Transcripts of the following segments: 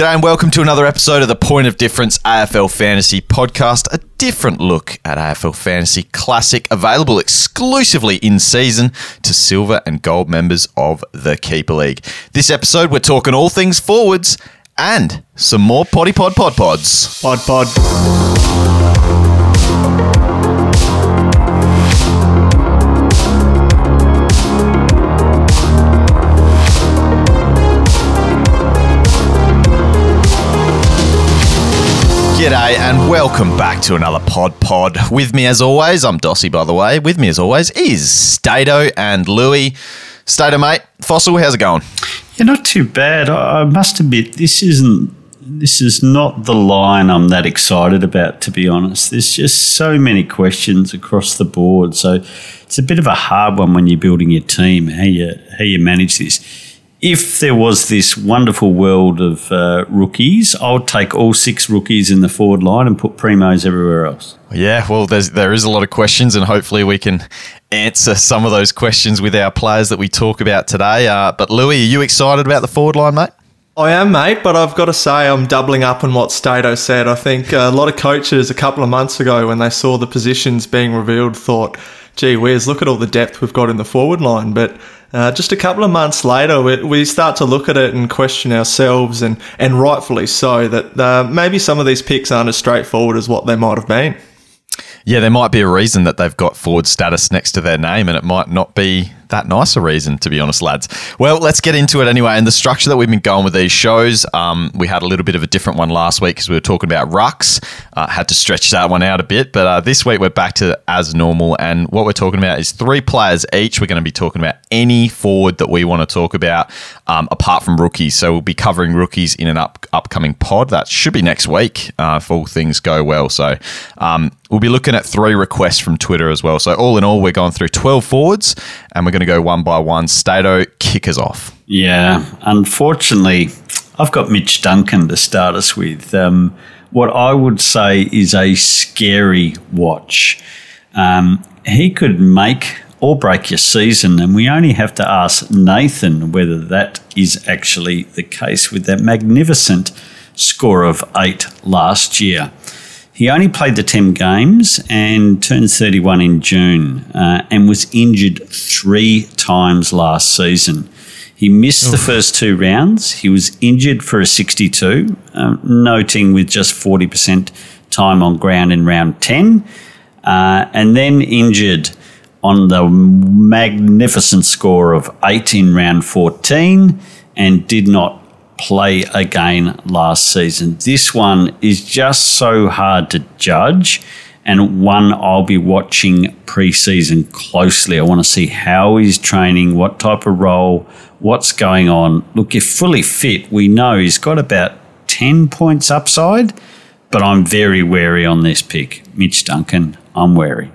G'day and welcome to another episode of the Point of Difference AFL Fantasy Podcast. A different look at AFL Fantasy Classic, available exclusively in season to silver and gold members of the Keeper League. This episode, we're talking all things forwards and some more Potty Pod Pod Pods. Pod Pod. G'day and welcome back to another Pod Pod. With me as always, I'm Dossie by the way. With me as always is Stato and Lewy. Stato, mate, Fossil, how's it going? Yeah, not too bad. I must admit, this isn't. This is not the line I'm that excited about, to be honest. There's just so many questions across the board, so it's a bit of a hard one when you're building your team. How you how you manage this? If there was this wonderful world of uh, rookies, I would take all six rookies in the forward line and put primos everywhere else. Yeah, well, there's there is a lot of questions, and hopefully we can answer some of those questions with our players that we talk about today. Uh, but Lewy, are you excited about the forward line, mate? I am, mate, but I've got to say I'm doubling up on what Stato said. I think a lot of coaches a couple of months ago, when they saw the positions being revealed, thought, gee whiz, look at all the depth we've got in the forward line. But uh, just a couple of months later, we, we start to look at it and question ourselves, and, and rightfully so, that uh, maybe some of these picks aren't as straightforward as what they might have been. Yeah, there might be a reason that they've got forward status next to their name, and it might not be that nice a reason, to be honest, lads. Well, let's get into it anyway. And the structure that we've been going with these shows, um, we had a little bit of a different one last week because we were talking about rucks. Uh, had to stretch that one out a bit, but uh, this week we're back to as normal. And what we're talking about is three players each. We're going to be talking about any forward that we want to talk about, um, apart from rookies. So we'll be covering rookies in an up, upcoming pod. That should be next week uh, if all things go well. So um, we'll be looking at three requests from Twitter as well. So all in all, we're going through 12 forwards and we're going to go one by one. Stato, kick us off. Yeah, unfortunately, I've got Mitch Duncan to start us with. Um, what I would say is a scary watch. Um, he could make or break your season, and we only have to ask Nathan whether that is actually the case with that magnificent score of eight last year. He only played the 10 games and turned 31 in June uh, and was injured three times last season. He missed the first two rounds. He was injured for a 62, um, noting with just 40% time on ground in round 10, uh, and then injured on the magnificent score of 8 in round 14 and did not play again last season. This one is just so hard to judge and one I'll be watching preseason closely. I want to see how he's training, what type of role, what's going on. Look, if fully fit, we know he's got about 10 points upside, but I'm very wary on this pick. Mitch Duncan, I'm wary.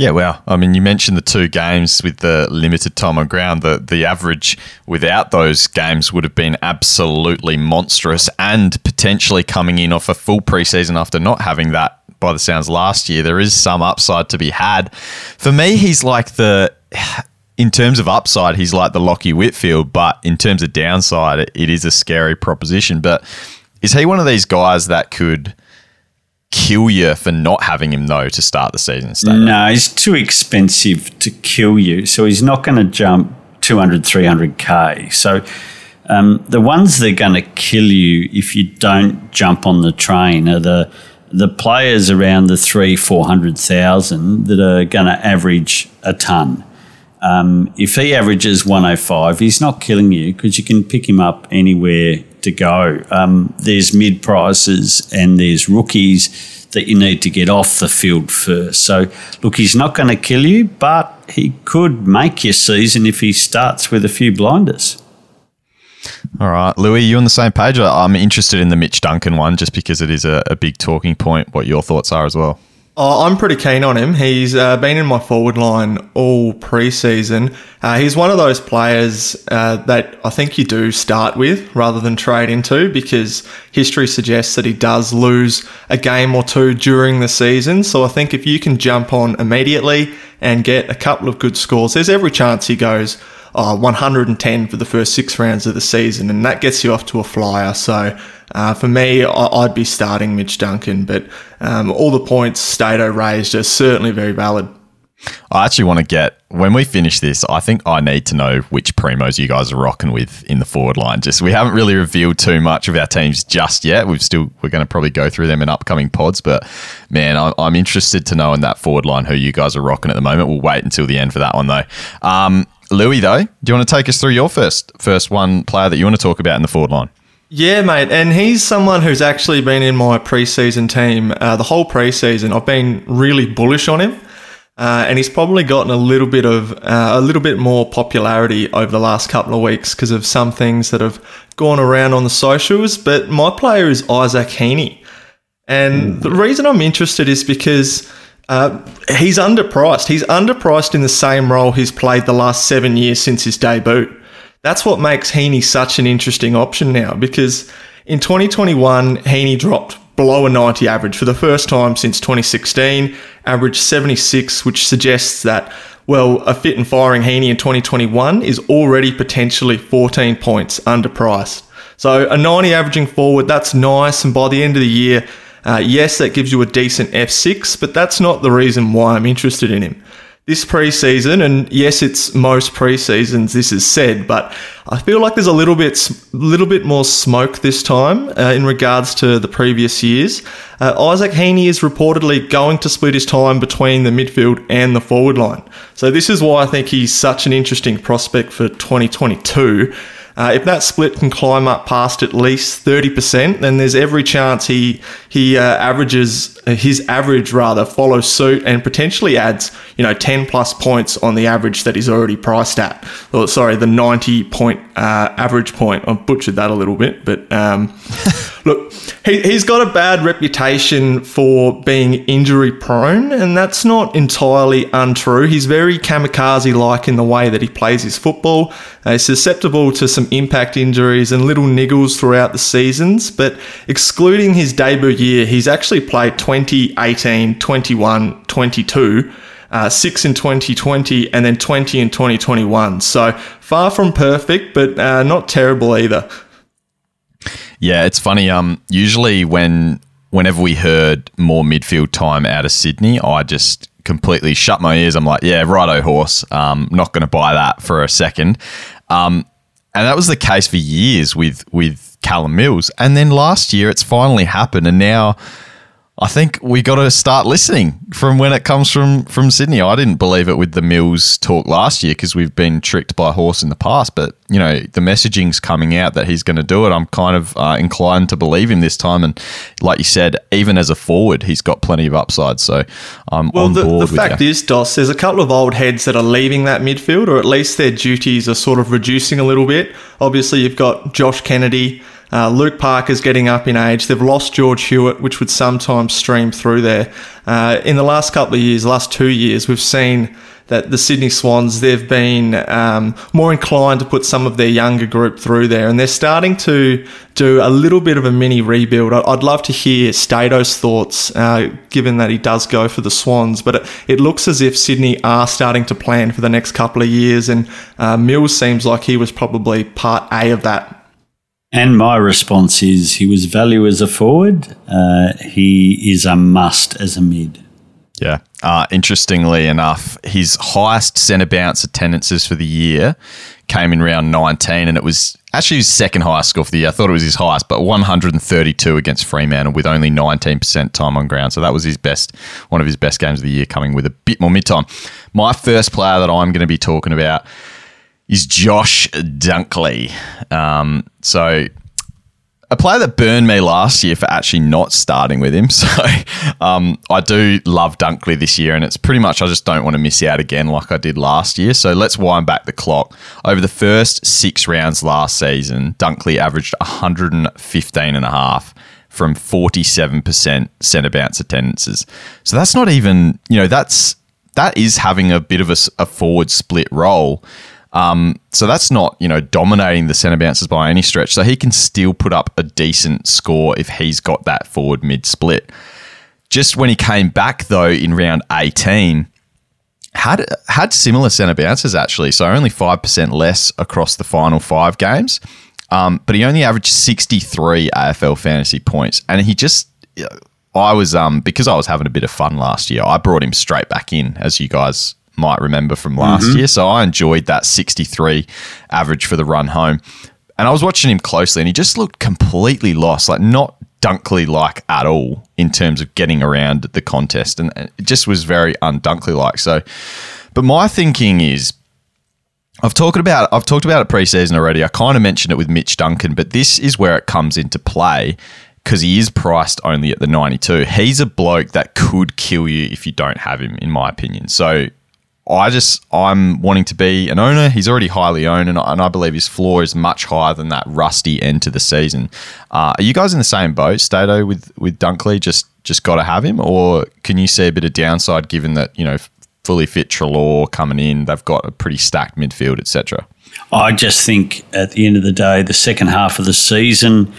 Yeah, well, I mean, you mentioned the two games with the limited time on ground. The the average without those games would have been absolutely monstrous, and potentially coming in off a full preseason after not having that. By the sounds last year, there is some upside to be had. For me, he's like the. In terms of upside, he's like the Lachie Whitfield, but in terms of downside, it, it is a scary proposition. But is he one of these guys that could kill you for not having him though to start the season? No, he's too expensive to kill you. So he's not going to jump 200, 300K. So um, the ones that are going to kill you if you don't jump on the train are the the players around the three, four hundred thousand that are going to average a ton. Um, if he averages 105, he's not killing you because you can pick him up anywhere to go. Um, there's mid prices and there's rookies that you need to get off the field first. So, look, he's not going to kill you, but he could make your season if he starts with a few blinders. All right, Lewy, you on the same page? I'm interested in the Mitch Duncan one just because it is a, a big talking point. What your thoughts are as well? Oh, I'm pretty keen on him. He's uh, been in my forward line all preseason. Uh, he's one of those players uh, that I think you do start with rather than trade into because history suggests that he does lose a game or two during the season. So I think if you can jump on immediately and get a couple of good scores, there's every chance he goes uh, 110 for the first six rounds of the season, and that gets you off to a flyer. So uh, for me, I- would be starting Mitch Duncan, but um, all the points Stato raised are certainly very valid. I actually want to get when we finish this. I think I need to know which primos you guys are rocking with in the forward line. Just we haven't really revealed too much of our teams just yet. We've still we're going to probably go through them in upcoming pods, but man, I, am interested to know in that forward line who you guys are rocking at the moment. We'll wait until the end for that one though. Um, Lewy, though, do you want to take us through your first first one player that you want to talk about in the forward line? Yeah, mate, and he's someone who's actually been in my preseason team uh, the whole preseason. I've been really bullish on him. Uh, and he's probably gotten a little bit of uh, a little bit more popularity over the last couple of weeks because of some things that have gone around on the socials. But my player is Isaac Heaney, and the reason I'm interested is because uh, he's underpriced. He's underpriced in the same role he's played the last seven years since his debut. That's what makes Heaney such an interesting option now because in 2021, Heaney dropped below a 90 average for the first time since 2016, averaged 76, which suggests that, well, a fit and firing Heaney in 2021 is already potentially 14 points underpriced. So a 90 averaging forward, that's nice. And by the end of the year, uh, yes, that gives you a decent F6, but that's not the reason why I'm interested in him this preseason, and yes, it's most preseasons. This is said, but I feel like there's a little bit, little bit more smoke this time uh, in regards to the previous years. Uh, Isaac Heaney is reportedly going to split his time between the midfield and the forward line. So this is why I think he's such an interesting prospect for 2022. Uh, if that split can climb up past at least 30%, then there's every chance he he uh, averages uh, his average rather follows suit and potentially adds you know 10 plus points on the average that he's already priced at. Or sorry, the 90 point uh, average point. I butchered that a little bit, but um, look, he, he's got a bad reputation for being injury prone, and that's not entirely untrue. He's very kamikaze like in the way that he plays his football. Uh, he's susceptible to some impact injuries and little niggles throughout the seasons, but excluding his debut year, he's actually played 20, 18, 21, 22. Uh, six in 2020 and then 20 in 2021. So far from perfect, but uh, not terrible either. Yeah, it's funny. Um, usually when whenever we heard more midfield time out of Sydney, I just completely shut my ears. I'm like, yeah, righto, horse. Um, not going to buy that for a second. Um, and that was the case for years with with Callum Mills. And then last year, it's finally happened, and now I think we got to start listening from when it comes from from Sydney. I didn't believe it with the Mills talk last year because we've been tricked by Horse in the past. But you know the messaging's coming out that he's going to do it. I'm kind of uh, inclined to believe him this time. And like you said, even as a forward, he's got plenty of upside. So I'm well, on the, board. The fact you. is, Dos, there's a couple of old heads that are leaving that midfield, or at least their duties are sort of reducing a little bit. Obviously, you've got Josh Kennedy. Uh, Luke Parker's getting up in age. They've lost George Hewitt, which would sometimes stream through there. Uh, in the last couple of years, last two years, we've seen that the Sydney Swans they've been um, more inclined to put some of their younger group through there, and they're starting to do a little bit of a mini rebuild. I'd love to hear Stato's thoughts, uh, given that he does go for the Swans, but it, it, looks as if Sydney are starting to plan for the next couple of years, and uh, Mills seems like he was probably part A of that and my response is he was value as a forward. Uh, he is a must as a mid. Yeah. Uh, interestingly enough, his highest centre bounce attendances for the year came in round 19, and it was actually his second highest score for the year. I thought it was his highest, but 132 against Fremantle with only 19% time on ground. So that was his best, one of his best games of the year, coming with a bit more mid time. My first player that I'm going to be talking about is Josh Dunkley. Um, so a player that burned me last year for actually not starting with him. So um, I do love Dunkley this year, and it's pretty much I just don't want to miss out again like I did last year. So let's wind back the clock. Over the first six rounds last season, Dunkley averaged 115 and a half from 47% centre bounce attendances. So that's not even, you know, that's that is having a bit of a, a forward split role. Um, so that's not, you know, dominating the centre bounces by any stretch. So he can still put up a decent score if he's got that forward mid split. Just when he came back, though, in round 18, had had similar centre bounces actually, so only five percent less across the final five games. Um, but he only averaged sixty three AFL fantasy points, and he just. I was um because I was having a bit of fun last year. I brought him straight back in, as you guys might remember from last mm-hmm. year. So I enjoyed that 63 average for the run home. And I was watching him closely and he just looked completely lost, like not Dunkley like at all in terms of getting around the contest. And it just was very undunkley like. So, but my thinking is I've talked about I've talked about it preseason already. I kind of mentioned it with Mitch Duncan, but this is where it comes into play because he is priced only at the 92. He's a bloke that could kill you if you don't have him, in my opinion. So I just I'm wanting to be an owner. He's already highly owned, and I, and I believe his floor is much higher than that rusty end to the season. Uh, are you guys in the same boat, Stato, with with Dunkley? Just just got to have him, or can you see a bit of downside given that you know fully fit Treloar coming in, they've got a pretty stacked midfield, etc. I just think at the end of the day, the second half of the season,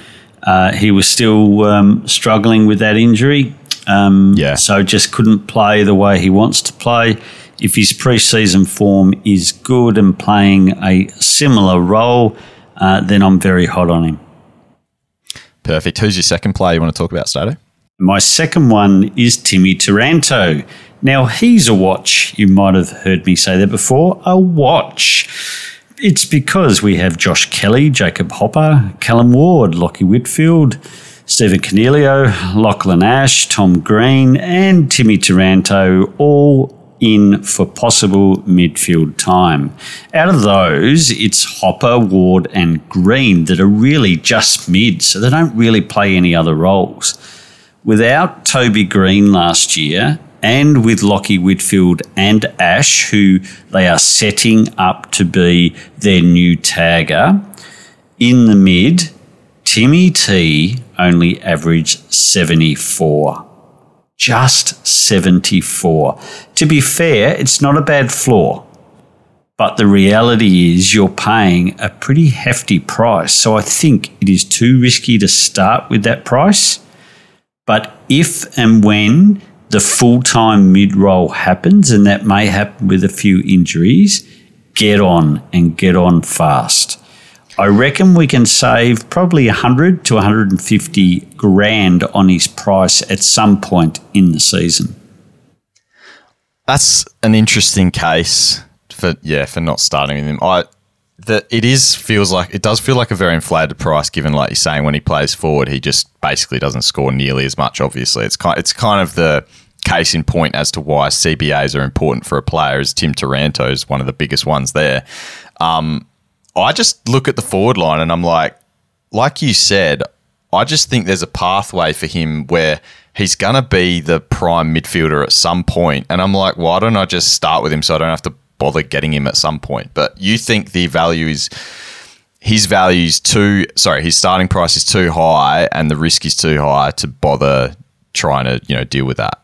uh, he was still um, struggling with that injury. Um, yeah. So just couldn't play the way he wants to play if his preseason form is good and playing a similar role, uh, then I'm very hot on him. Perfect. Who's your second player you want to talk about, Stato? My second one is Timmy Taranto. Now, he's a watch. You might have heard me say that before. A watch. It's because we have Josh Kelly, Jacob Hopper, Callan Ward, Lachie Whitfield, Stephen Coniglio, Lachlan Ash, Tom Green, and Timmy Taranto all in for possible midfield time. Out of those, it's Hopper, Ward, and Green that are really just mid, so they don't really play any other roles. Without Toby Green last year, and with Lachie Whitfield and Ash, who they are setting up to be their new tagger, in the mid, Timmy T only averaged 74 just 74. To be fair, it's not a bad floor. But the reality is you're paying a pretty hefty price. So I think it is too risky to start with that price. But if and when the full time mid roll happens, and that may happen with a few injuries, get on and get on fast. I reckon we can save probably 100 to 150 grand on his price at some point in the season. That's an interesting case for yeah for not starting with him. I that it is feels like it does feel like a very inflated price given like you're saying when he plays forward he just basically doesn't score nearly as much obviously it's kind it's kind of the case in point as to why CBAs are important for a player as Tim Taranto is one of the biggest ones there um, I just look at the forward line and I'm like, like you said, I just think there's a pathway for him where he's going to be the prime midfielder at some point. And I'm like, why don't I just start with him so I don't have to bother getting him at some point? But you think the value is his value is too, sorry, his starting price is too high and the risk is too high to bother trying to, you know, deal with that.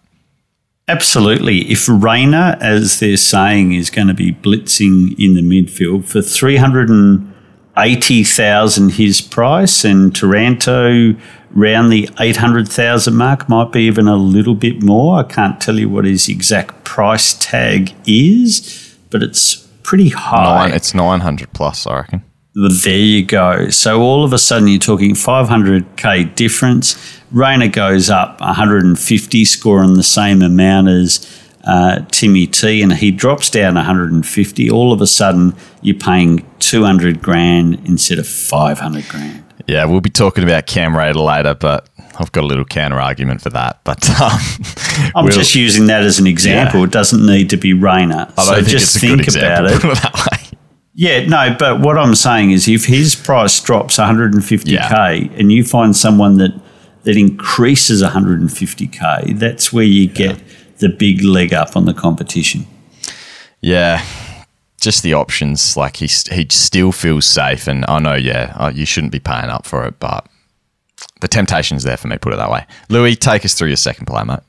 Absolutely. If Rayner, as they're saying, is going to be blitzing in the midfield for 380,000 his price and Taranto around the 800,000 mark, might be even a little bit more. I can't tell you what his exact price tag is, but it's pretty high. Nine, it's 900 plus, I reckon. There you go. So all of a sudden you're talking 500k difference. Rayner goes up 150, scoring the same amount as uh, Timmy T, and he drops down 150. All of a sudden you're paying 200 grand instead of 500 grand. Yeah, we'll be talking about Cam Rayner later, but I've got a little counter argument for that. But um, I'm we'll, just using that as an example. Yeah. It doesn't need to be Rayner. So just think about it. Yeah, no, but what I'm saying is if his price drops 150k yeah. and you find someone that that increases 150k, that's where you get yeah. the big leg up on the competition. Yeah, just the options. Like he he still feels safe, and I know, yeah, you shouldn't be paying up for it, but the temptation's there for me. Put it that way. Lewy, take us through your second play, mate.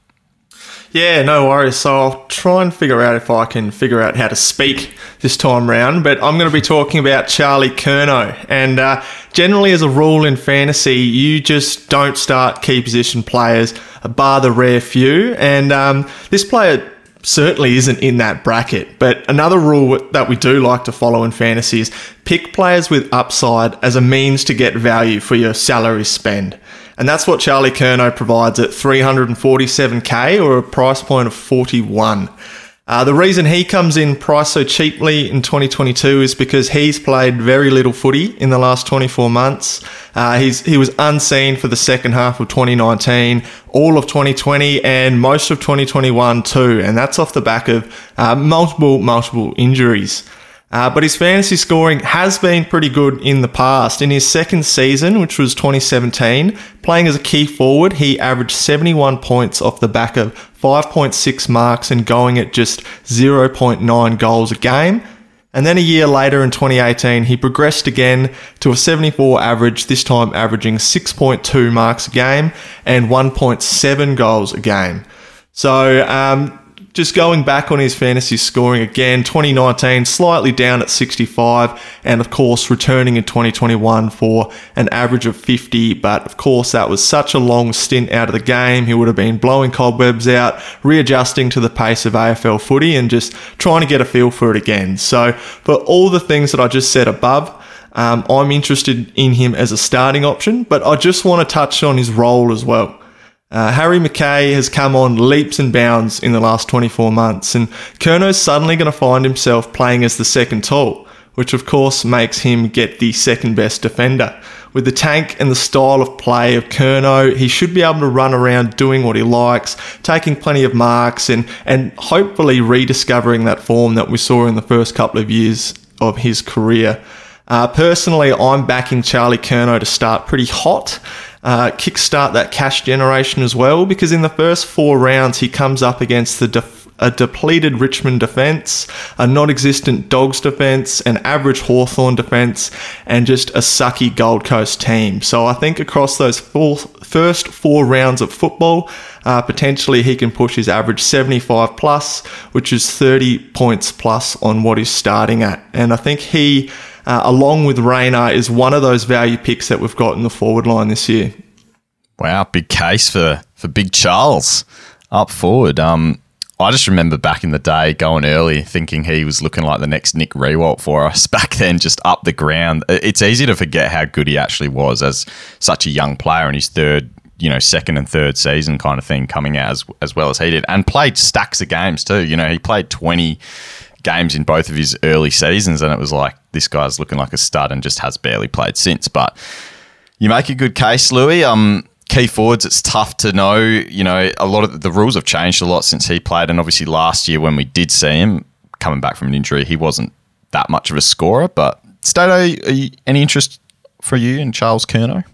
Yeah, no worries. So I'll try and figure out if I can figure out how to speak this time round. But I'm going to be talking about Charlie Curnow. And uh, generally, as a rule in fantasy, you just don't start key position players, bar the rare few. And um, this player certainly isn't in that bracket. But another rule that we do like to follow in fantasy is pick players with upside as a means to get value for your salary spend. And that's what Charlie Curnow provides at 347k or a price point of 41. Uh, the reason he comes in priced so cheaply in 2022 is because he's played very little footy in the last 24 months. Uh, he's he was unseen for the second half of 2019, all of 2020, and most of 2021 too, and that's off the back of uh, multiple multiple injuries. Uh, but his fantasy scoring has been pretty good in the past. In his second season, which was 2017, playing as a key forward, he averaged 71 points off the back of 5.6 marks and going at just 0.9 goals a game. And then a year later in 2018, he progressed again to a 74 average, this time averaging 6.2 marks a game and 1.7 goals a game. So, um, just going back on his fantasy scoring again, 2019 slightly down at 65, and of course returning in 2021 for an average of 50. But of course, that was such a long stint out of the game. He would have been blowing cobwebs out, readjusting to the pace of AFL footy, and just trying to get a feel for it again. So, for all the things that I just said above, um, I'm interested in him as a starting option, but I just want to touch on his role as well. Uh, Harry McKay has come on leaps and bounds in the last 24 months, and Curnow's suddenly going to find himself playing as the second tall, which of course makes him get the second best defender. With the tank and the style of play of Curnow, he should be able to run around doing what he likes, taking plenty of marks, and, and hopefully rediscovering that form that we saw in the first couple of years of his career. Uh, personally, I'm backing Charlie Curnow to start pretty hot uh, kickstart that cash generation as well because in the first four rounds he comes up against the def- a depleted Richmond defence, a non existent Dogs defence, an average Hawthorn defence, and just a sucky Gold Coast team. So I think across those four, first four rounds of football, uh, potentially he can push his average 75 plus, which is 30 points plus on what he's starting at. And I think he uh, along with Rayner, is one of those value picks that we've got in the forward line this year. Wow, big case for for Big Charles up forward. Um, I just remember back in the day going early, thinking he was looking like the next Nick Riewoldt for us back then, just up the ground. It's easy to forget how good he actually was as such a young player in his third, you know, second and third season kind of thing, coming out as as well as he did, and played stacks of games too. You know, he played twenty games in both of his early seasons, and it was like this guy's looking like a stud and just has barely played since. But you make a good case, Lewy. Um, key forwards, it's tough to know. You know, a lot of the rules have changed a lot since he played, and obviously last year when we did see him coming back from an injury, he wasn't that much of a scorer. But Stato, any interest for you in Charles Curnow?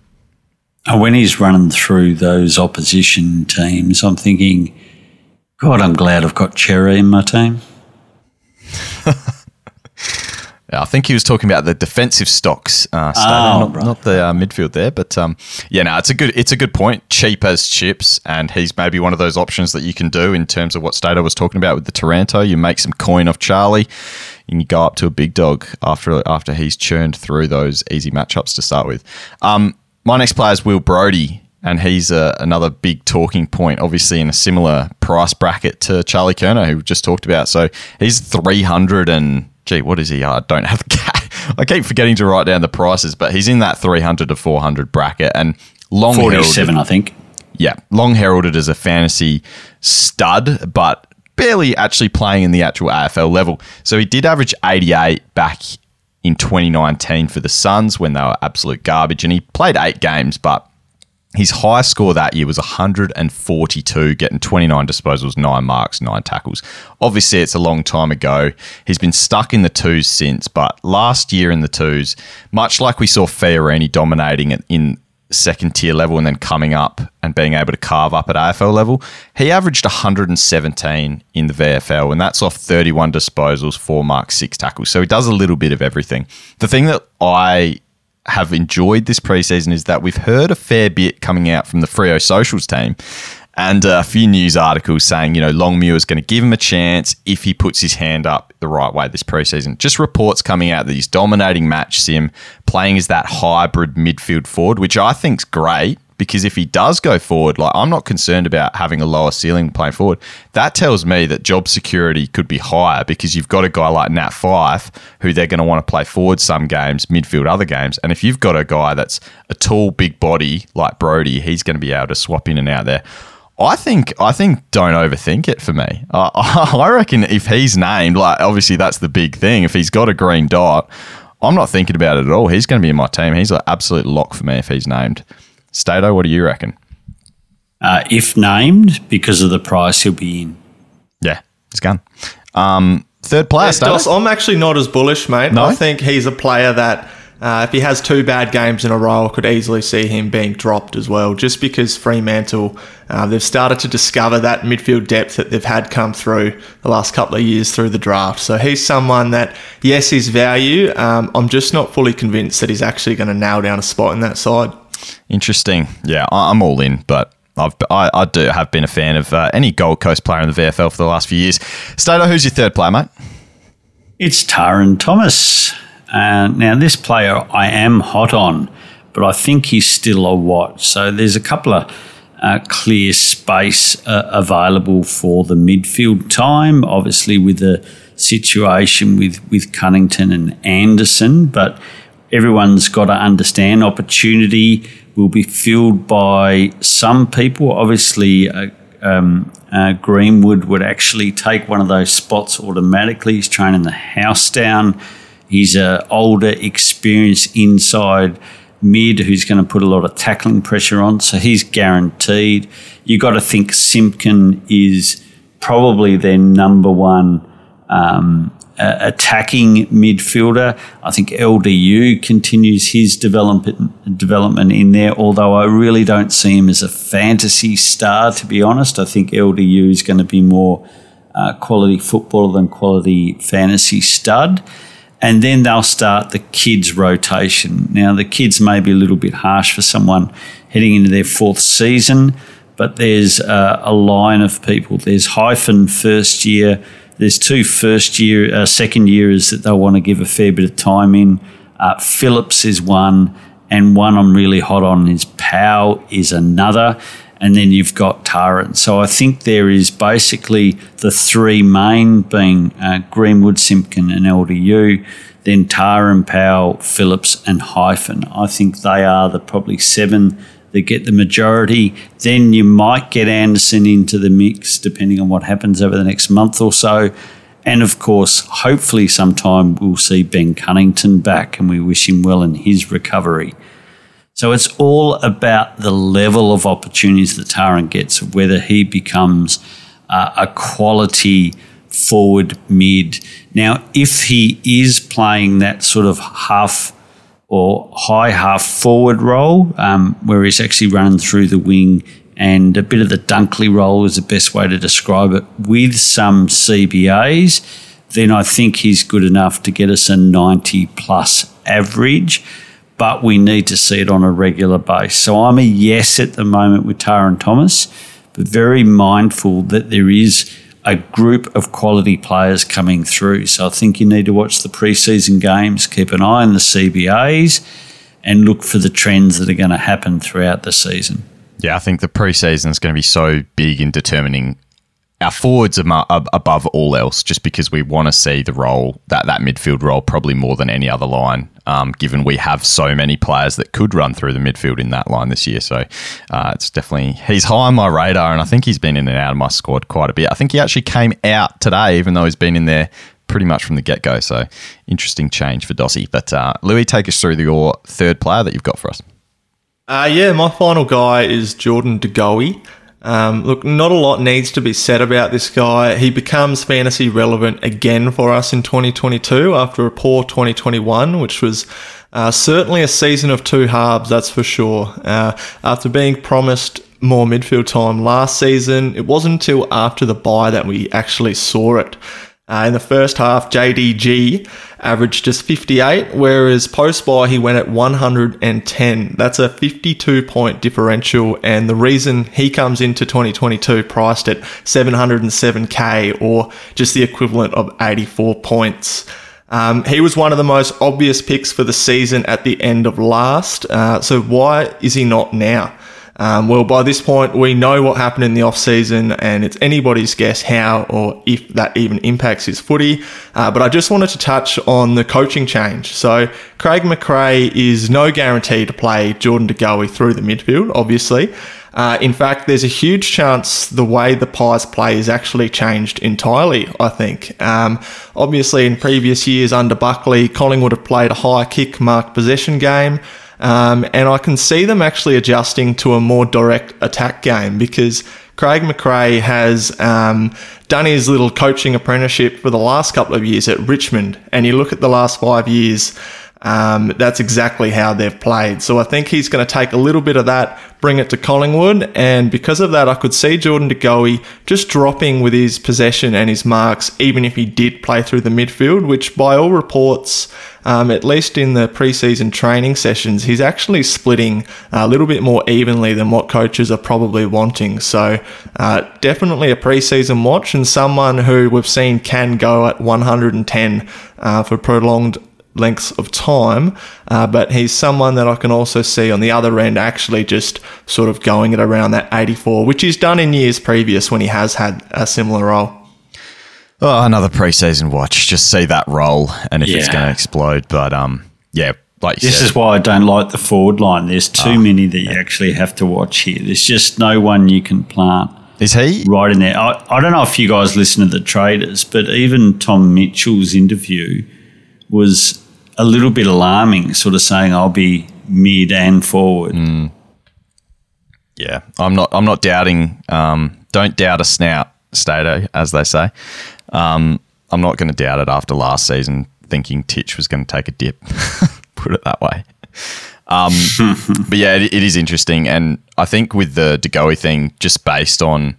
Uh, when he's running through those opposition teams, I'm thinking, God, I'm glad I've got Cherry in my team. I think he was talking about the defensive stocks, uh, oh, not, right. not, the uh, midfield there. But um, yeah, no, it's a good it's a good point. Cheap as chips, and he's maybe one of those options that you can do in terms of what Stato was talking about with the Taranto. You make some coin off Charlie, and you go up to a big dog after after he's churned through those easy matchups to start with. Um, my next player is Will Brodie and he's uh, another big talking point, obviously in a similar price bracket to Charlie Curnow, who we just talked about. So he's 300 and, gee, what is he? I don't have I keep forgetting to write down the prices, but he's in that 300 to 400 bracket and long 47, heralded, I think. Yeah, long heralded as a fantasy stud, but barely actually playing in the actual AFL level. So he did average 88 back in 2019 for the Suns when they were absolute garbage, and he played eight games, but his high score that year was 142, getting 29 disposals, nine marks, nine tackles. Obviously, it's a long time ago. He's been stuck in the twos since, but last year in the twos, much like we saw Fiorini dominating in second tier level and then coming up and being able to carve up at AFL level, he averaged 117 in the VFL, and that's off 31 disposals, four marks, six tackles. So he does a little bit of everything. The thing that I have enjoyed this preseason is that we've heard a fair bit coming out from the Freo Socials team and a few news articles saying, you know, Longmuir is going to give him a chance if he puts his hand up the right way this preseason. Just reports coming out that he's dominating match sim, playing as that hybrid midfield forward, which I think's great because if he does go forward, like I'm not concerned about having a lower ceiling playing forward. That tells me that job security could be higher because you've got a guy like Nat Fyfe who they're going to want to play forward some games, midfield other games. And if you've got a guy that's a tall, big body like Brodie, he's going to be able to swap in and out there. I think I think don't overthink it for me. Uh, I reckon if he's named, like obviously that's the big thing. If he's got a green dot, I'm not thinking about it at all. He's going to be in my team. He's an absolute lock for me if he's named. Stato, what do you reckon? Uh, if named, because of the price, he'll be in. Yeah, he's gone. Um, third player, Yeah, Dos, I'm actually not as bullish, mate. No? I think he's a player that, uh, if he has two bad games in a row, I could easily see him being dropped as well. Just because Fremantle, uh, they've started to discover that midfield depth that they've had come through the last couple of years through the draft. So he's someone that, yes, his value. Um, I'm just not fully convinced that he's actually going to nail down a spot in that side. Interesting. Yeah, I- I'm all in, but I've, I, I do have been a fan of uh, any Gold Coast player in the VFL for the last few years. Stato, who's your third player, mate? It's Tarryn Thomas. Uh, now, this player I am hot on, but I think he's still a watch. So there's a couple of uh, clear space uh, available for the midfield time, obviously with the situation with, with Cunnington and Anderson, but everyone's got to understand opportunity will be filled by some people. Obviously, uh, um, uh, Greenwood would actually take one of those spots automatically. He's training the house down. He's a older, experienced inside mid who's going to put a lot of tackling pressure on, so he's guaranteed. You've got to think Simpkin is probably their number one um, uh, attacking midfielder. I think LDU continues his development development in there, although I really don't see him as a fantasy star. To be honest, I think LDU is going to be more uh, quality footballer than quality fantasy stud. And then they'll start the kids rotation. Now the kids may be a little bit harsh for someone heading into their fourth season, but there's uh, a line of people. There's hyphen first year there's two first year, uh, second years that they'll want to give a fair bit of time in. Uh, Phillips is one, and one I'm really hot on is Powell is another, and then you've got Tarryn. So I think there is basically the three main being uh, Greenwood, Simpkin, and LDU. Then Tarryn, Powell, Phillips, and Hyphen. I think they are the probably seven that get the majority. Then you might get Anderson into the mix depending on what happens over the next month or so. And of course, hopefully, sometime we'll see Ben Cunnington back and we wish him well in his recovery. So it's all about the level of opportunities that Tarryn gets, whether he becomes uh, a quality forward mid. Now, if he is playing that sort of half or high half forward role, um, where he's actually running through the wing, and a bit of the Dunkley role is the best way to describe it, with some CBAs, then I think he's good enough to get us a 90 plus average. But we need to see it on a regular base. So I'm a yes at the moment with Tarryn Thomas, but very mindful that there is a group of quality players coming through. So I think you need to watch the preseason games, keep an eye on the CBAs, and look for the trends that are going to happen throughout the season. Yeah, I think the preseason is going to be so big in determining our forwards are above all else, just because we want to see the role that that midfield role probably more than any other line. Um, given we have so many players that could run through the midfield in that line this year, so uh, it's definitely he's high on my radar, and I think he's been in and out of my squad quite a bit. I think he actually came out today, even though he's been in there pretty much from the get go. So interesting change for Dossie. But uh, Lewy, take us through your third player that you've got for us. Uh, yeah, my final guy is Jordan De Goey. Um, look, not a lot needs to be said about this guy. He becomes fantasy relevant again for us in 2022 after a poor 2021, which was uh, certainly a season of two halves, that's for sure. Uh, after being promised more midfield time last season, it wasn't until after the bye that we actually saw it. Uh, in the first half, JDG averaged just 58, whereas post bye he went at 110. That's a 52 point differential, and the reason he comes into 2022 priced at 707k or just the equivalent of 84 points. Um, he was one of the most obvious picks for the season at the end of last. Uh, so why is he not now? Um, well, by this point, we know what happened in the off-season, and it's anybody's guess how or if that even impacts his footy. Uh, but I just wanted to touch on the coaching change. So, Craig McRae is no guarantee to play Jordan De Goey through the midfield, obviously. Uh, in fact, there's a huge chance the way the Pies play is actually changed entirely, I think. Um, obviously, in previous years under Buckley, Collingwood have played a high kick mark possession game. Um, and I can see them actually adjusting to a more direct attack game because Craig McRae has um, done his little coaching apprenticeship for the last couple of years at Richmond. And you look at the last five years, um, that's exactly how they've played. So I think he's going to take a little bit of that, bring it to Collingwood, and because of that, I could see Jordan De Goey just dropping with his possession and his marks, even if he did play through the midfield, which by all reports, um, at least in the preseason training sessions, he's actually splitting a little bit more evenly than what coaches are probably wanting. So uh, definitely a preseason watch and someone who we've seen can go at 110 uh, for prolonged lengths of time, uh, but he's someone that I can also see on the other end actually just sort of going at around that 84, which he's done in years previous when he has had a similar role. Oh, another preseason watch. Just see that roll and if it's going to explode. But um, yeah, like This said, is why I don't like the forward line. There's too many that you actually have to watch here. There's just no one you can plant is he? right in there. I, I don't know if you guys listen to the traders, but even Tom Mitchell's interview was a little bit alarming, sort of saying I'll be mid and forward. Yeah, I'm not. I'm not doubting. Um, don't doubt a snout, Stato, as they say. Um, I'm not going to doubt it after last season, thinking Titch was going to take a dip. Put it that way. Um, but yeah, it, it is interesting, and I think with the De Goey thing, just based on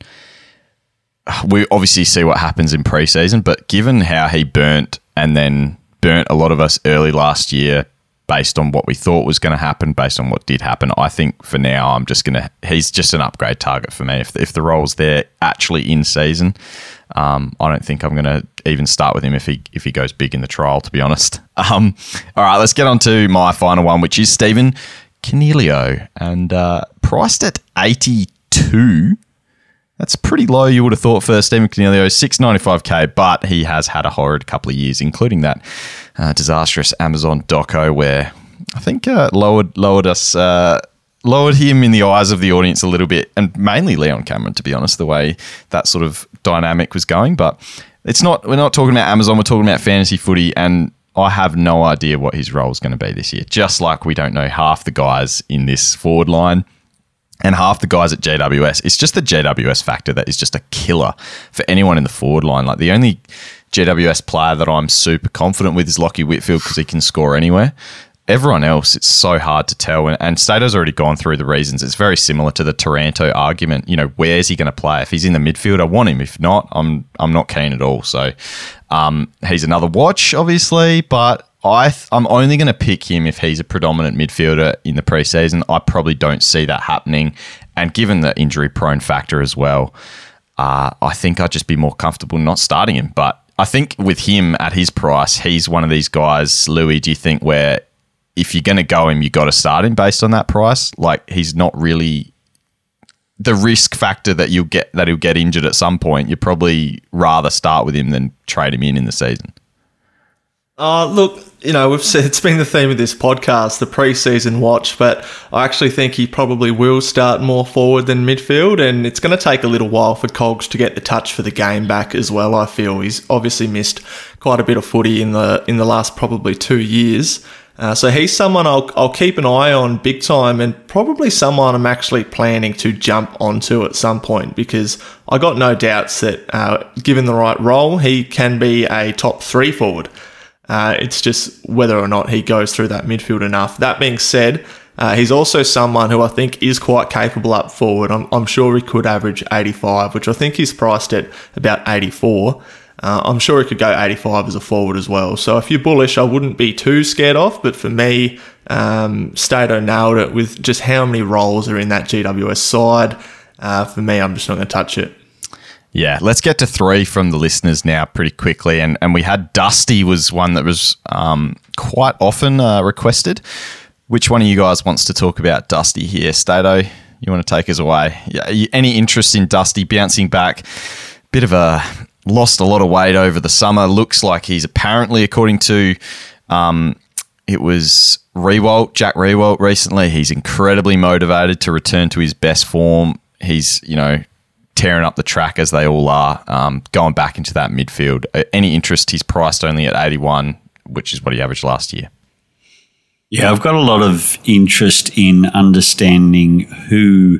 we obviously see what happens in preseason, but given how he burnt and then burnt a lot of us early last year based on what we thought was going to happen, based on what did happen, I think for now I'm just going to, he's just an upgrade target for me. If, if the role's there actually in season, um, I don't think I'm going to even start with him if he if he goes big in the trial, to be honest. Um, all right, let's get on to my final one, which is Stephen Coniglio, and uh, priced at 82. That's pretty low, you would have thought, for Stephen Coniglio, 695k, but he has had a horrid couple of years, including that uh, disastrous Amazon doco where I think uh, lowered lowered us uh, lowered him in the eyes of the audience a little bit, and mainly Leon Cameron, to be honest, the way that sort of dynamic was going. But it's not. We're not talking about Amazon. We're talking about fantasy footy, and I have no idea what his role is going to be this year. Just like we don't know half the guys in this forward line and half the guys at GWS. It's just the GWS factor that is just a killer for anyone in the forward line. Like the only GWS player that I'm super confident with is Lachie Whitfield because he can score anywhere. Everyone else, it's so hard to tell. And, and Stato's already gone through the reasons. It's very similar to the Taranto argument. You know, where's he going to play? If he's in the midfield, I want him. If not, I'm I'm not keen at all. So um, he's another watch, obviously, but I th- I'm only going to pick him if he's a predominant midfielder in the preseason. I probably don't see that happening, and given the injury prone factor as well, uh, I think I'd just be more comfortable not starting him. But I think with him at his price, he's one of these guys. Lewy, do you think where if you're going to go him, you got to start him based on that price? Like he's not really the risk factor that you'll get that he'll get injured at some point. You'd probably rather start with him than trade him in in the season. Uh, look, you know, we've said it's been the theme of this podcast, the preseason watch, but I actually think he probably will start more forward than midfield, and it's going to take a little while for Cogs to get the touch for the game back as well. I feel he's obviously missed quite a bit of footy in the in the last probably two years. Uh, so he's someone I'll, I'll keep an eye on big time and probably someone I'm actually planning to jump onto at some point because I got no doubts that uh, given the right role, he can be a top three forward. Uh, it's just whether or not he goes through that midfield enough. That being said, uh, he's also someone who I think is quite capable up forward. I'm, I'm sure he could average 85, which I think he's priced at about 84. Uh, I'm sure he could go 85 as a forward as well. So if you're bullish, I wouldn't be too scared off. But for me, um, Stato nailed it with just how many roles are in that GWS side. Uh, for me, I'm just not going to touch it. Yeah, let's get to three from the listeners now pretty quickly. And and we had Dusty was one that was um, quite often uh, requested. Which one of you guys wants to talk about Dusty here? Stato, you want to take us away? Yeah, any interest in Dusty bouncing back? Bit of a lost a lot of weight over the summer. Looks like he's apparently, according to um, it was Riewoldt, Jack Riewoldt recently. He's incredibly motivated to return to his best form. He's, you know, tearing up the track as they all are, um, going back into that midfield. Uh, any interest, he's priced only at 81, which is what he averaged last year. Yeah, I've got a lot of interest in understanding who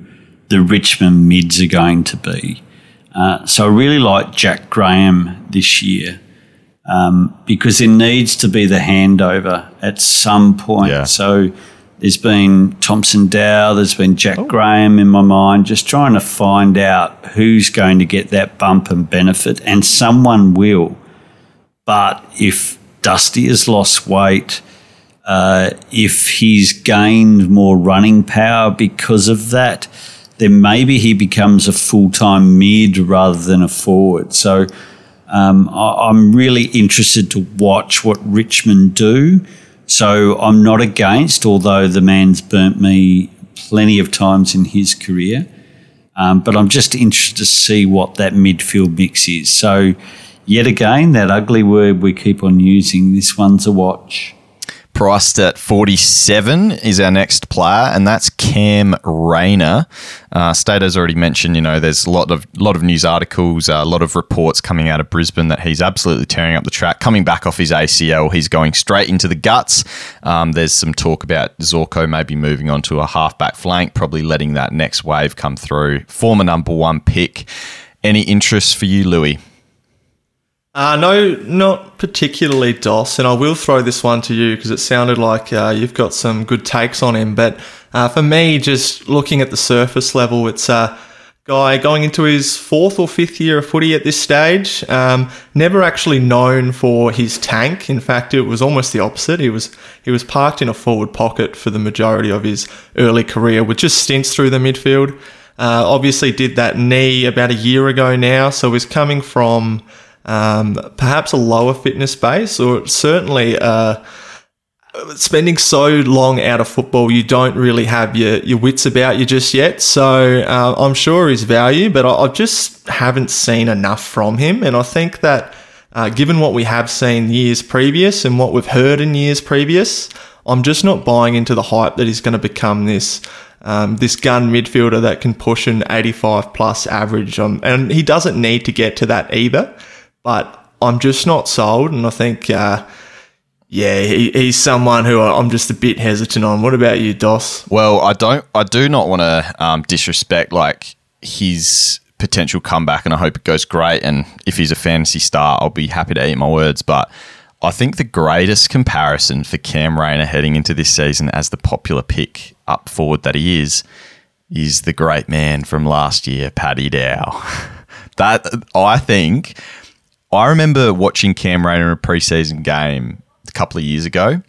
the Richmond mids are going to be. Uh, so I really like Jack Graham this year um, because there needs to be the handover at some point. Yeah. So there's been Thomson Dow, there's been Jack oh. Graham in my mind, just trying to find out who's going to get that bump and benefit, and someone will. But if Dusty has lost weight, uh, if he's gained more running power because of that, then maybe he becomes a full time mid rather than a forward. So um, I, am really interested to watch what Richmond do. So I'm not against, although the man's burnt me plenty of times in his career. Um, but I'm just interested to see what that midfield mix is. So, yet again, that ugly word we keep on using, this one's a watch priced at 47 is our next player, and that's Cam Rayner. Uh, Stato's already mentioned, you know, there's a lot of lot of news articles, uh, a lot of reports coming out of Brisbane that he's absolutely tearing up the track. Coming back off his ACL, he's going straight into the guts. Um, there's some talk about Zorko maybe moving on to a halfback flank, probably letting that next wave come through. Former number one pick. Any interest for you, Louis? Uh, no, not particularly, Dos. And I will throw this one to you because it sounded like uh, you've got some good takes on him. But uh, for me, just looking at the surface level, it's a guy going into his fourth or fifth year of footy at this stage. Um, never actually known for his tank. In fact, it was almost the opposite. He was he was parked in a forward pocket for the majority of his early career, with just stints through the midfield. Uh, obviously, did that knee about a year ago now, so he's coming from um, perhaps a lower fitness base, or certainly uh, spending so long out of football, you don't really have your, your wits about you just yet. So uh, I'm sure his value, but I, I, just haven't seen enough from him. And I think that uh, given what we have seen years previous and what we've heard in years previous, I'm just not buying into the hype that he's going to become this. Um, this gun midfielder that can push an 85 plus average, um, and he doesn't need to get to that either but I'm just not sold. And I think, uh, yeah, he, he's someone who I'm just a bit hesitant on. What about you, Dos? Well, I don't, I do not want to um, disrespect like his potential comeback, and I hope it goes great. And if he's a fantasy star, I'll be happy to eat my words. But I think the greatest comparison for Cam Rayner heading into this season as the popular pick up forward that he is, is the great man from last year, Paddy Dow. that I think I remember watching Cam Rayner in a preseason game a couple of years ago,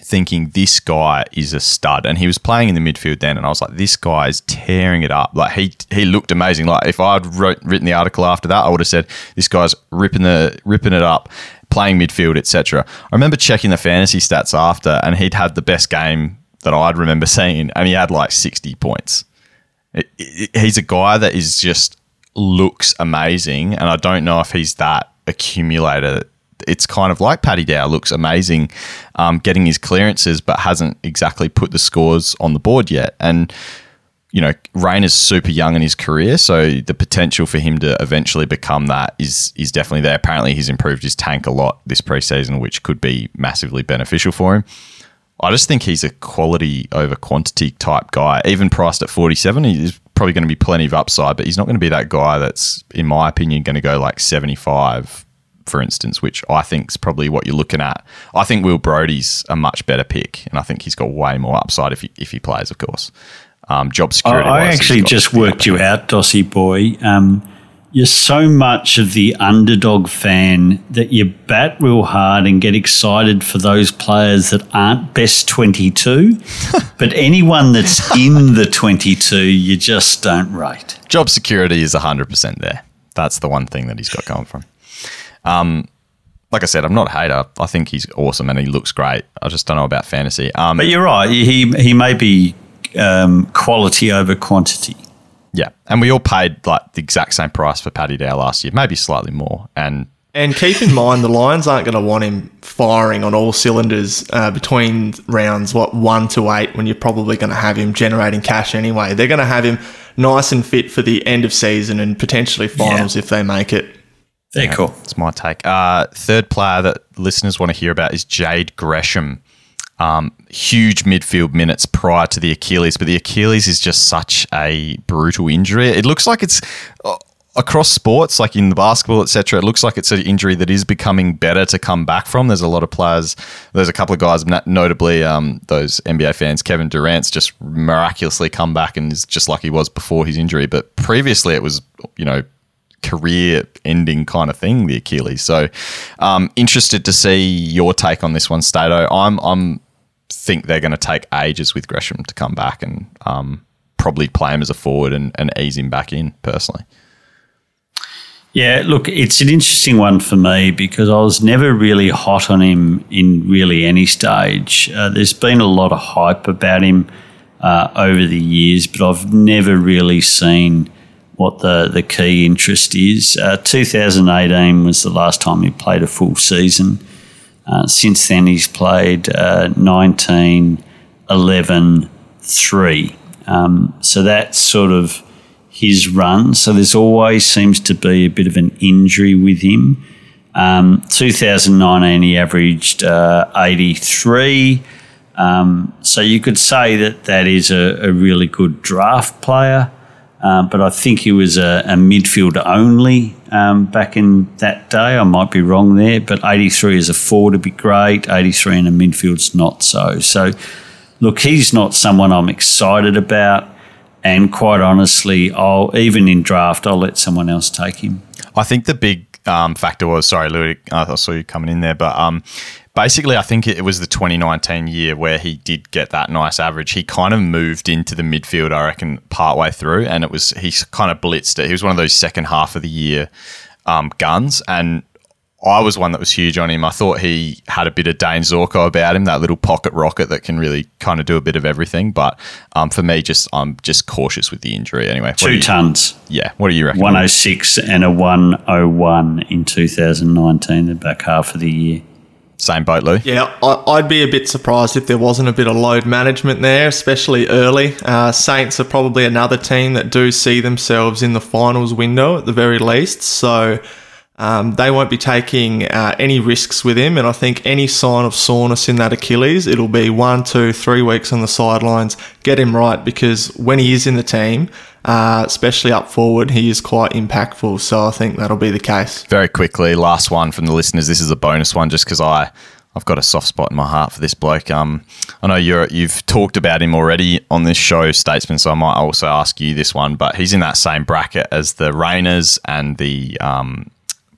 thinking this guy is a stud, and he was playing in the midfield then, and I was like, this guy is tearing it up. Like he he looked amazing. Like if I'd wrote, written the article after that, I would have said this guy's ripping the ripping it up, playing midfield, etc. I remember checking the fantasy stats after, and he'd had the best game that I'd remember seeing, and he had like sixty points. It, it, he's a guy that is just looks amazing, and I don't know if he's that accumulator. It's kind of like Paddy Dow looks amazing, um, getting his clearances, but hasn't exactly put the scores on the board yet. And you know, Rain is super young in his career, so the potential for him to eventually become that is is definitely there. Apparently, he's improved his tank a lot this preseason, which could be massively beneficial for him. I just think he's a quality over quantity type guy. Even priced at 47, he's probably going to be plenty of upside, but he's not going to be that guy that's, in my opinion, going to go like 75, for instance, which I think is probably what you're looking at. I think Will Brodie's a much better pick, and I think he's got way more upside if he, if he plays, of course. Um, job security. I, I actually just worked you out, Dossie boy. Um, you're so much of the underdog fan that you bat real hard and get excited for those players that aren't best 22. but anyone that's in the 22, you just don't rate. Job security is 100% there. That's the one thing that he's got going from. Um, like I said, I'm not a hater. I think he's awesome and he looks great. I just don't know about fantasy. Um, but you're right. He he may be um, quality over quantity. Yeah, and we all paid like the exact same price for Paddy Dow last year, maybe slightly more. And And keep in mind, the Lions aren't going to want him firing on all cylinders uh, between rounds, what, one to eight, when you're probably going to have him generating cash anyway. They're going to have him nice and fit for the end of season and potentially finals if they make it. Very cool. That's my take. Uh, third player that listeners want to hear about is Jade Gresham. Um, huge midfield minutes prior to the Achilles, but the Achilles is just such a brutal injury. It looks like it's uh, across sports, like in the basketball, etc. It looks like it's an injury that is becoming better to come back from. There's a lot of players. There's a couple of guys, notably um, those NBA fans. Kevin Durant's just miraculously come back and is just like he was before his injury. But previously, it was you know career ending kind of thing, the Achilles. So, um, interested to see your take on this one, Stato. I'm, I'm think they're going to take ages with Gresham to come back and um, probably play him as a forward and, and ease him back in personally. Yeah, look, it's an interesting one for me because I was never really hot on him in really any stage. Uh, there's been a lot of hype about him uh, over the years, but I've never really seen what the, the key interest is. Uh, 2018 was the last time he played a full season. Uh, since then, he's played uh, 19, 11, 3. Um, so that's sort of his run. So there's always seems to be a bit of an injury with him. Um, 2019, he averaged uh, 83. Um, so you could say that that is a, a really good draft player. Um, but I think he was a, a midfield only um, back in that day. I might be wrong there, but 83 as a forward would be great. 83 in a midfield's not so. So, look, he's not someone I'm excited about. And quite honestly, I'll even in draft, I'll let someone else take him. I think the big um, factor was sorry, Louis, I saw you coming in there, but um, basically, I think it was the 2019 year where he did get that nice average. He kind of moved into the midfield, I reckon, partway through, and it was he kind of blitzed it. He was one of those second half of the year um, guns, and I was one that was huge on him. I thought he had a bit of Dayne Zorko about him, that little pocket rocket that can really kind of do a bit of everything. But um, for me, just I'm just cautious with the injury anyway. Two you- tons, Yeah. What do you reckon? 106 and a 101 in 2019, the back half of the year. Same boat, Lou. Yeah, I, I'd be a bit surprised if there wasn't a bit of load management there, especially early. Uh, Saints are probably another team that do see themselves in the finals window at the very least, so um, they won't be taking uh, any risks with him. And I think any sign of soreness in that Achilles, it'll be one, two, three weeks on the sidelines. Get him right because when he is in the team, uh, especially up forward, he is quite impactful. So I think that'll be the case. Very quickly, last one from the listeners. This is a bonus one, just because I I've got a soft spot in my heart for this bloke. Um, I know you're you've talked about him already on this show, Statesman. So I might also ask you this one, but he's in that same bracket as the Rayners and the um,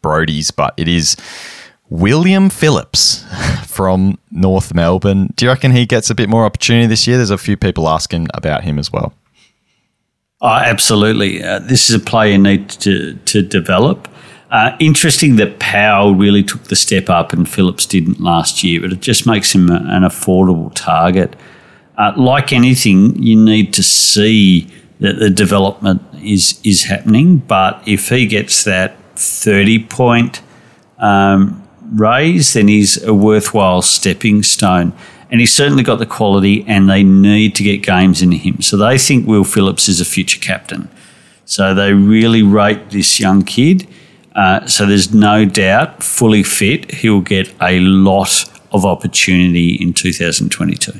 Brodies, but it is William Phillips from North Melbourne. Do you reckon he gets a bit more opportunity this year? There's a few people asking about him as well. Oh, absolutely. Uh, this is a player you need to, to develop. Uh, interesting that Powell really took the step up and Phillips didn't last year, but it just makes him an affordable target. Uh, like anything, you need to see that the development is is happening. But if he gets that thirty point um, raise, then he's a worthwhile stepping stone. And he's certainly got the quality, and they need to get games into him. So they think Will Phillips is a future captain. So they really rate this young kid. Uh, so there's no doubt, fully fit, he'll get a lot of opportunity in 2022.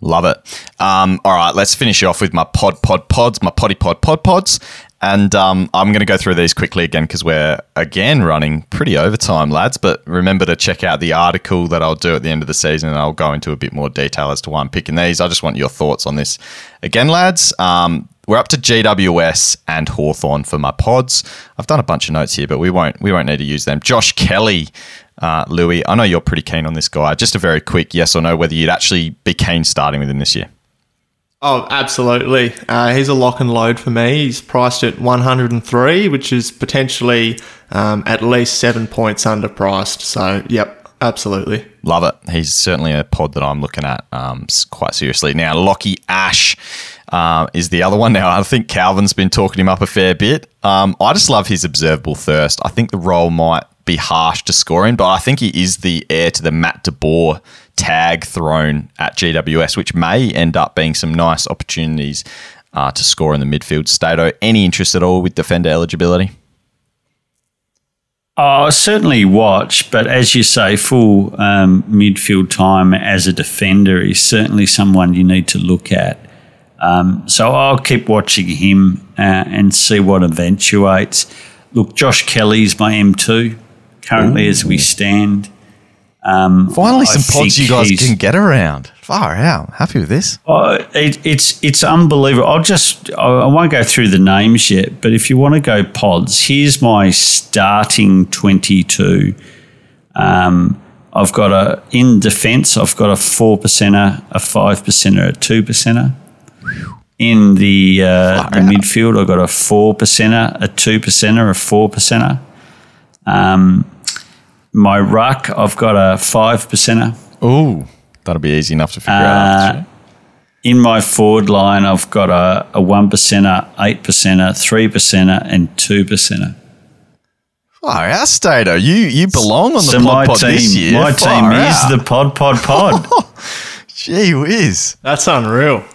Love it. Um, all right, let's finish it off with my pod, pod, pods, my potty, pod, pod, pods. And um, I'm going to go through these quickly again because we're again running pretty overtime, lads. But remember to check out the article that I'll do at the end of the season, and I'll go into a bit more detail as to why I'm picking these. I just want your thoughts on this. Again, lads, um, we're up to GWS and Hawthorn for my pods. I've done a bunch of notes here, but we won't we won't need to use them. Josh Kelly, uh, Louis, I know you're pretty keen on this guy. Just a very quick yes or no whether you'd actually be keen starting with him this year. Oh, absolutely. Uh, he's a lock and load for me. He's priced at 103, which is potentially um, at least seven points underpriced. So, yep, Absolutely. Love it. He's certainly a pod that I'm looking at um, quite seriously. Now, Lachie Ash uh, is the other one. Now, I think Calvin's been talking him up a fair bit. Um, I just love his observable thirst. I think the role might be harsh to score in, but I think he is the heir to the Matt De Boer tag thrown at GWS, which may end up being some nice opportunities uh, to score in the midfield. Stato, any interest at all with defender eligibility? Oh, certainly watch, but as you say, full um, midfield time as a defender is certainly someone you need to look at. Um, so I'll keep watching him uh, and see what eventuates. Look, Josh Kelly's my M2 currently Ooh. as we stand. Um, Finally, some pods you guys can get around. Far out. Happy with this. Oh, it, it's it's unbelievable. I'll just I won't go through the names yet, but if you want to go pods, here's my starting twenty two. Um, I've got a in defence. I've got a four percenter, a five percenter, a two percenter. In the uh, the midfield, I've got a four percenter, a two percenter, a four percenter. Um, my ruck, I've got a five percenter. Ooh, that'll be easy enough to figure uh, out. In my forward line, I've got a, a one percenter, eight percenter, three percenter, and two percenter. Far out, Stato. You you belong on the so pod my pod team, this year. My Far team out. is the pod pod pod. Gee whiz. That's unreal.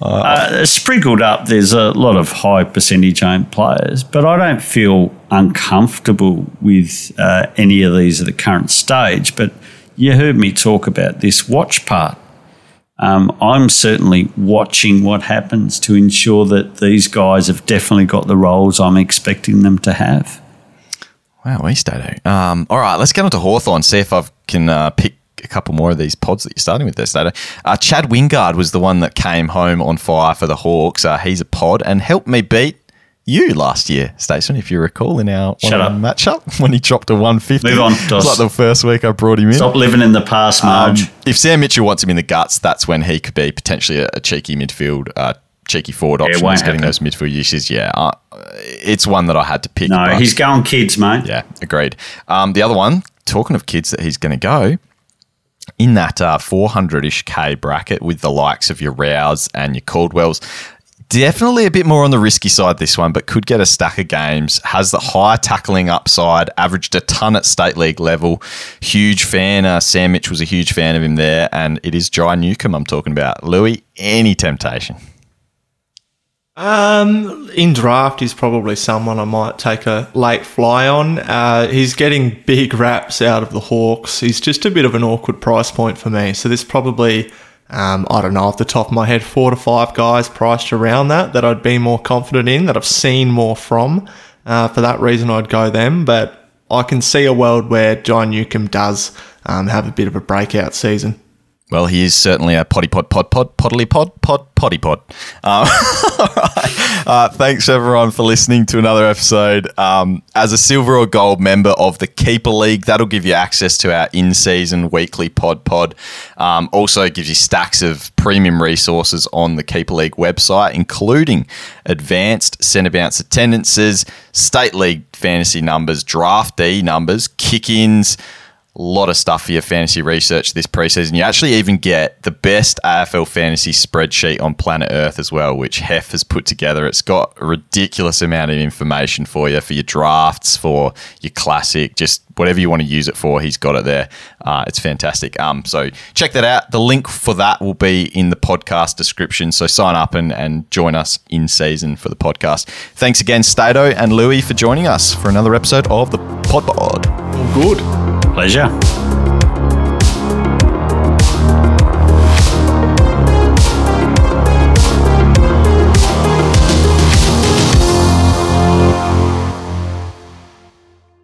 Uh, sprinkled up, there's a lot of high percentage owned players, but I don't feel uncomfortable with uh, any of these at the current stage. But you heard me talk about this watch part. Um, I'm certainly watching what happens to ensure that these guys have definitely got the roles I'm expecting them to have. Wow, we stayed um, All right, let's get on to Hawthorn, see if I can uh, pick a couple more of these pods that you're starting with there, Stato. Uh, Chad Wingard was the one that came home on fire for the Hawks. Uh, he's a pod and helped me beat you last year, Stacey, if you recall, in our one matchup when he dropped a 150. Move on, It was like the first week I brought him in. Stop living in the past, Marge. Um, if Sam Mitchell wants him in the guts, that's when he could be potentially a, a cheeky midfield, uh, cheeky forward option. He's getting those midfield uses. Yeah, uh, it's one that I had to pick. No, he's going kids, mate. Yeah, agreed. Um, the other one, talking of kids that he's going to go, in that uh, 400-ish K bracket with the likes of your Rows and your Caldwells. Definitely a bit more on the risky side this one, but could get a stack of games. Has the high tackling upside, averaged a ton at state league level. Huge fan. Uh, Sam Mitch was a huge fan of him there, and it is Jai Newcombe I'm talking about. Louis, any temptation? Um, in draft, he's probably someone I might take a late fly on. Uh, he's getting big raps out of the Hawks. He's just a bit of an awkward price point for me. So there's probably, um, I don't know, off the top of my head, four to five guys priced around that that I'd be more confident in, that I've seen more from. Uh, for that reason, I'd go them. But I can see a world where John Newcombe does um, have a bit of a breakout season. Well, he is certainly a potty pod pod pod poddly pod pod potty pod. Um, uh, thanks everyone for listening to another episode. Um, as a silver or gold member of the Keeper League, that'll give you access to our in-season weekly pod pod. Um, also gives you stacks of premium resources on the Keeper League website, including advanced centre bounce attendances, state league fantasy numbers, draftee numbers, kick-ins lot of stuff for your fantasy research this preseason. You actually even get the best AFL fantasy spreadsheet on planet Earth as well, which Hef has put together. It's got a ridiculous amount of information for you for your drafts, for your classic, just whatever you want to use it for. He's got it there. Uh, it's fantastic. Um, so check that out. The link for that will be in the podcast description. So sign up and, and join us in season for the podcast. Thanks again, Stato and Louis, for joining us for another episode of the Pod Pod. Good. Pleasure.